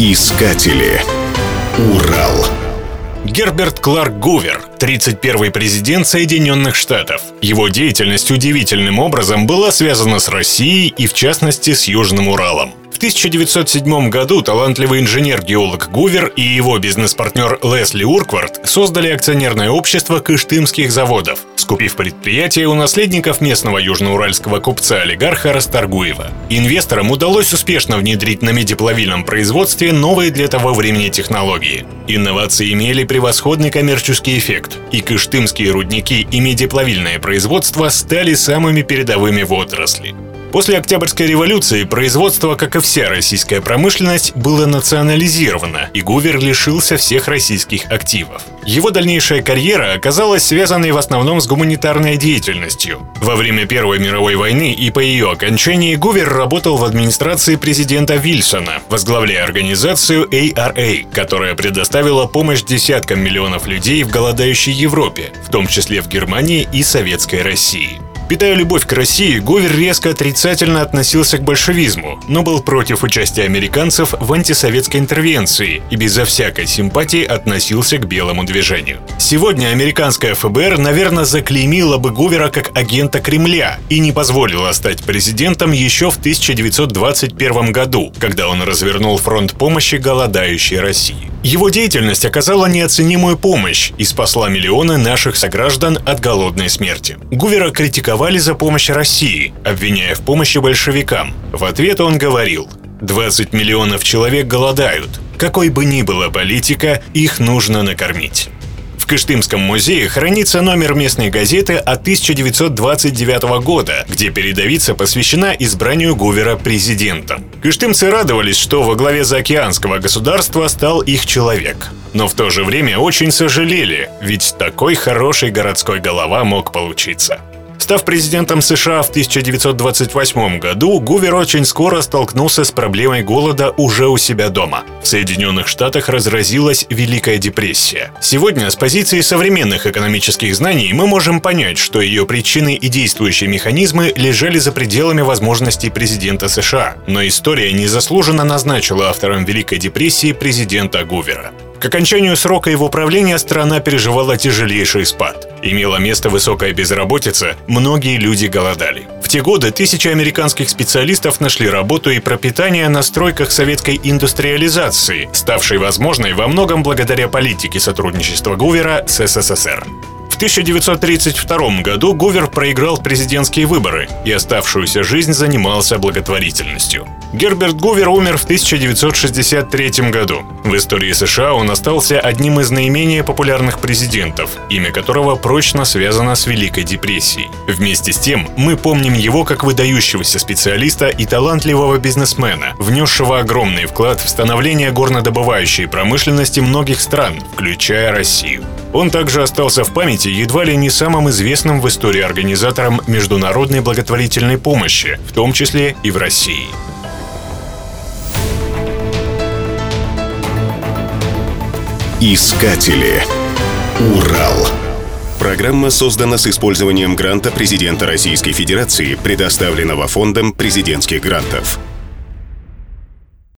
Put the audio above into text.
Искатели. Урал. Герберт Кларк Гувер, 31-й президент Соединенных Штатов. Его деятельность удивительным образом была связана с Россией и, в частности, с Южным Уралом. В 1907 году талантливый инженер-геолог Гувер и его бизнес-партнер Лесли Урквард создали акционерное общество Кыштымских заводов, скупив предприятие у наследников местного южноуральского купца-олигарха Расторгуева. Инвесторам удалось успешно внедрить на медиплавильном производстве новые для того времени технологии. Инновации имели превосходный коммерческий эффект, и кыштымские рудники и медиплавильное производство стали самыми передовыми в отрасли. После Октябрьской революции производство, как и вся российская промышленность, было национализировано, и Гувер лишился всех российских активов. Его дальнейшая карьера оказалась связанной в основном с гуманитарной деятельностью. Во время Первой мировой войны и по ее окончании Гувер работал в администрации президента Вильсона, возглавляя организацию ARA, которая предоставила помощь десяткам миллионов людей в голодающей Европе, в том числе в Германии и Советской России. Питая любовь к России, Говер резко отрицательно относился к большевизму, но был против участия американцев в антисоветской интервенции и безо всякой симпатии относился к белому движению. Сегодня американская ФБР, наверное, заклеймила бы Гувера как агента Кремля и не позволила стать президентом еще в 1921 году, когда он развернул фронт помощи голодающей России. Его деятельность оказала неоценимую помощь и спасла миллионы наших сограждан от голодной смерти. Гувера критиковали за помощь России, обвиняя в помощи большевикам. В ответ он говорил, 20 миллионов человек голодают. Какой бы ни была политика, их нужно накормить. Кыштымском музее хранится номер местной газеты от 1929 года, где передовица посвящена избранию Гувера президентом. Кыштымцы радовались, что во главе заокеанского государства стал их человек. Но в то же время очень сожалели, ведь такой хороший городской голова мог получиться. Став президентом США в 1928 году, Гувер очень скоро столкнулся с проблемой голода уже у себя дома. В Соединенных Штатах разразилась Великая депрессия. Сегодня с позиции современных экономических знаний мы можем понять, что ее причины и действующие механизмы лежали за пределами возможностей президента США. Но история незаслуженно назначила автором Великой депрессии президента Гувера. К окончанию срока его правления страна переживала тяжелейший спад. Имела место высокая безработица, многие люди голодали. В те годы тысячи американских специалистов нашли работу и пропитание на стройках советской индустриализации, ставшей возможной во многом благодаря политике сотрудничества Гувера с СССР. 1932 году Гувер проиграл президентские выборы и оставшуюся жизнь занимался благотворительностью. Герберт Гувер умер в 1963 году. В истории США он остался одним из наименее популярных президентов, имя которого прочно связано с Великой депрессией. Вместе с тем, мы помним его как выдающегося специалиста и талантливого бизнесмена, внесшего огромный вклад в становление горнодобывающей промышленности многих стран, включая Россию. Он также остался в памяти едва ли не самым известным в истории организатором международной благотворительной помощи, в том числе и в России. Искатели. Урал. Программа создана с использованием гранта президента Российской Федерации, предоставленного Фондом президентских грантов.